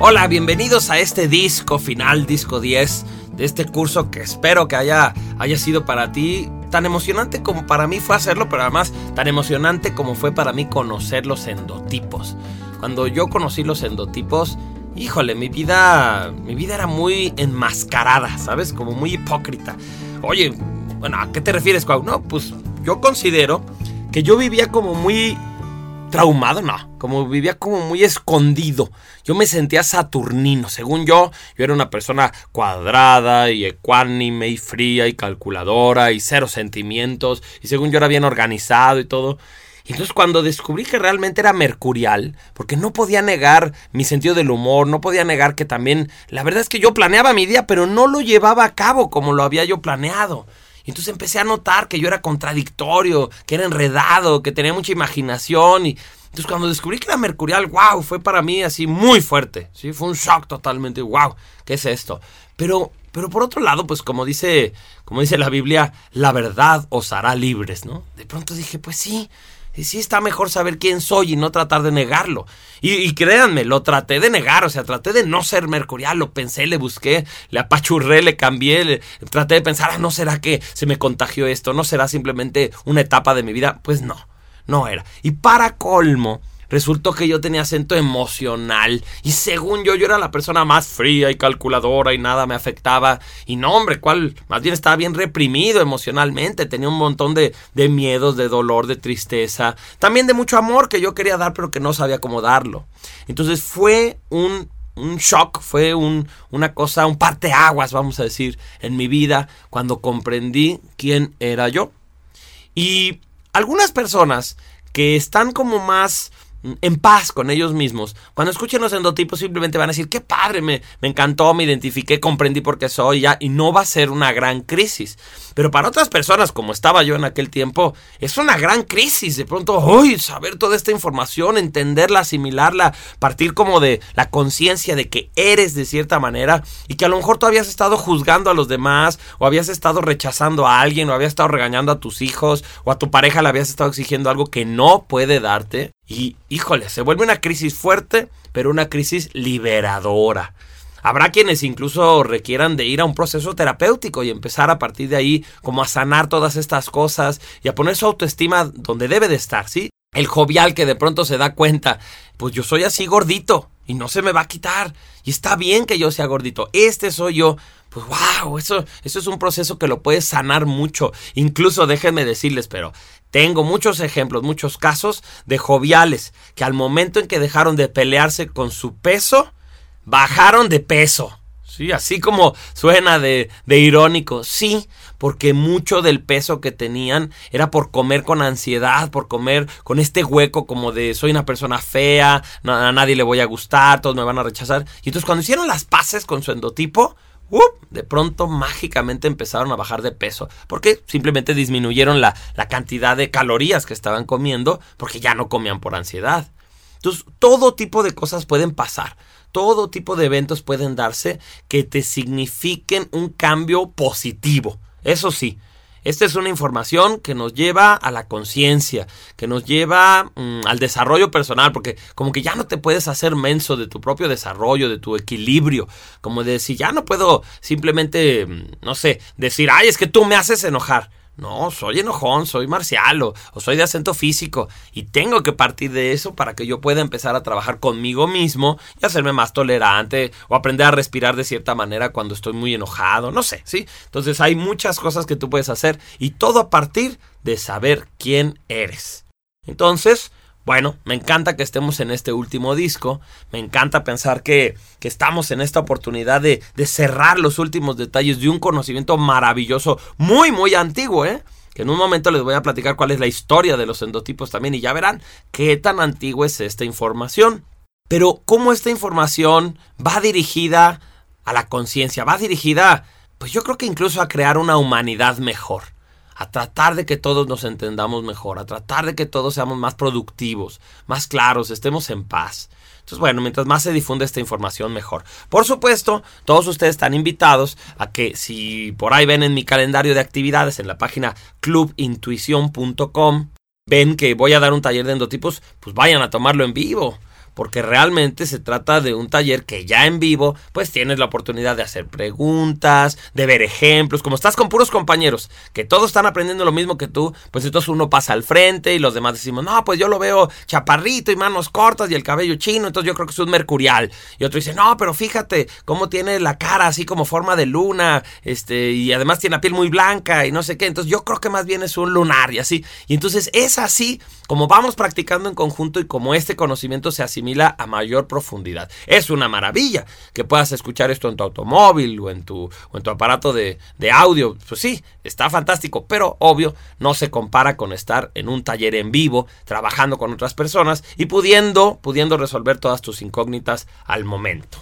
Hola, bienvenidos a este disco final, disco 10 de este curso que espero que haya, haya sido para ti tan emocionante como para mí fue hacerlo, pero además tan emocionante como fue para mí conocer los endotipos. Cuando yo conocí los endotipos, híjole, mi vida, mi vida era muy enmascarada, ¿sabes? Como muy hipócrita. Oye, bueno, ¿a qué te refieres, Cuau? No, pues yo considero que yo vivía como muy traumado, no, como vivía como muy escondido. Yo me sentía saturnino, según yo, yo era una persona cuadrada y ecuánime y fría y calculadora y cero sentimientos y según yo era bien organizado y todo. Y entonces cuando descubrí que realmente era mercurial, porque no podía negar mi sentido del humor, no podía negar que también, la verdad es que yo planeaba mi día, pero no lo llevaba a cabo como lo había yo planeado. Y entonces empecé a notar que yo era contradictorio, que era enredado, que tenía mucha imaginación y entonces cuando descubrí que era mercurial, wow, fue para mí así muy fuerte, ¿sí? Fue un shock totalmente, wow, ¿qué es esto? Pero pero por otro lado, pues como dice, como dice la Biblia, la verdad os hará libres, ¿no? De pronto dije, pues sí, sí está mejor saber quién soy y no tratar de negarlo. Y, créanme, lo traté de negar, o sea, traté de no ser mercurial, lo pensé, le busqué, le apachurré, le cambié, traté de pensar, ah, ¿no será que se me contagió esto? ¿No será simplemente una etapa de mi vida? Pues no, no era. Y para colmo, Resultó que yo tenía acento emocional y según yo yo era la persona más fría y calculadora y nada me afectaba. Y no, hombre, cuál, más bien estaba bien reprimido emocionalmente, tenía un montón de, de miedos, de dolor, de tristeza, también de mucho amor que yo quería dar pero que no sabía cómo darlo. Entonces fue un un shock, fue un, una cosa, un parteaguas, vamos a decir, en mi vida cuando comprendí quién era yo. Y algunas personas que están como más en paz con ellos mismos. Cuando escuchen los endotipos simplemente van a decir, qué padre, me, me encantó, me identifiqué, comprendí por qué soy ya, y no va a ser una gran crisis. Pero para otras personas, como estaba yo en aquel tiempo, es una gran crisis. De pronto, uy, saber toda esta información, entenderla, asimilarla, partir como de la conciencia de que eres de cierta manera y que a lo mejor tú habías estado juzgando a los demás, o habías estado rechazando a alguien, o habías estado regañando a tus hijos, o a tu pareja le habías estado exigiendo algo que no puede darte. Y híjole, se vuelve una crisis fuerte, pero una crisis liberadora. Habrá quienes incluso requieran de ir a un proceso terapéutico y empezar a partir de ahí como a sanar todas estas cosas y a poner su autoestima donde debe de estar, ¿sí? El jovial que de pronto se da cuenta, pues yo soy así gordito y no se me va a quitar y está bien que yo sea gordito, este soy yo. Pues wow, eso, eso es un proceso que lo puede sanar mucho. Incluso déjenme decirles, pero tengo muchos ejemplos, muchos casos de joviales que al momento en que dejaron de pelearse con su peso, bajaron de peso. Sí, así como suena de, irónico. Sí, porque mucho del peso que tenían era por comer con ansiedad, por comer con este hueco como de soy una persona fea, a nadie le voy a gustar, todos me van a rechazar. Y entonces cuando hicieron las paces con su endotipo, de pronto mágicamente empezaron a bajar de peso. Porque simplemente disminuyeron la cantidad de calorías que estaban comiendo porque ya no comían por ansiedad. Entonces, todo tipo de cosas pueden pasar. Todo tipo de eventos pueden darse que te signifiquen un cambio positivo. Eso sí, esta es una información que nos lleva a la conciencia, que nos lleva mm, al desarrollo personal, porque como que ya no te puedes hacer menso de tu propio desarrollo, de tu equilibrio, como de si ya no puedo simplemente, mm, no sé, decir, ay, es que tú me haces enojar. No, soy enojón, soy marcial o, soy de acento físico y tengo que partir de eso para que yo pueda empezar a trabajar conmigo mismo y hacerme más tolerante o aprender a respirar de cierta manera cuando estoy muy enojado, no sé, ¿sí? Entonces hay muchas cosas que tú puedes hacer y todo a partir de saber quién eres. Entonces, bueno, me encanta que estemos en este último disco, me encanta pensar que, que estamos en esta oportunidad de, de, cerrar los últimos detalles de un conocimiento maravilloso, muy, muy antiguo, ¿eh? Que en un momento les voy a platicar cuál es la historia de los endotipos también y ya verán qué tan antigua es esta información. Pero cómo esta información va dirigida a la conciencia, va dirigida, pues yo creo que incluso a crear una humanidad mejor a tratar de que todos nos entendamos mejor, a tratar de que todos seamos más productivos, más claros, estemos en paz. Entonces, bueno, mientras más se difunde esta información, mejor. Por supuesto, todos ustedes están invitados a que si por ahí ven en mi calendario de actividades en la página clubintuición.com, ven que voy a dar un taller de endotipos, pues vayan a tomarlo en vivo porque realmente se trata de un taller que ya en vivo, pues tienes la oportunidad de hacer preguntas, de ver ejemplos, como estás con puros compañeros, que todos están aprendiendo lo mismo que tú, pues entonces uno pasa al frente y los demás decimos, no, pues yo lo veo chaparrito y manos cortas y el cabello chino, entonces yo creo que es un mercurial. Y otro dice, no, pero fíjate cómo tiene la cara así como forma de luna, este, y además tiene la piel muy blanca y no sé qué, entonces yo creo que más bien es un lunar y así. Y entonces es así como vamos practicando en conjunto y como este conocimiento se a mayor profundidad. Es una maravilla que puedas escuchar esto en tu automóvil o en tu, o en tu aparato de, de audio. Pues sí, está fantástico, pero obvio no se compara con estar en un taller en vivo, trabajando con otras personas y pudiendo, pudiendo resolver todas tus incógnitas al momento.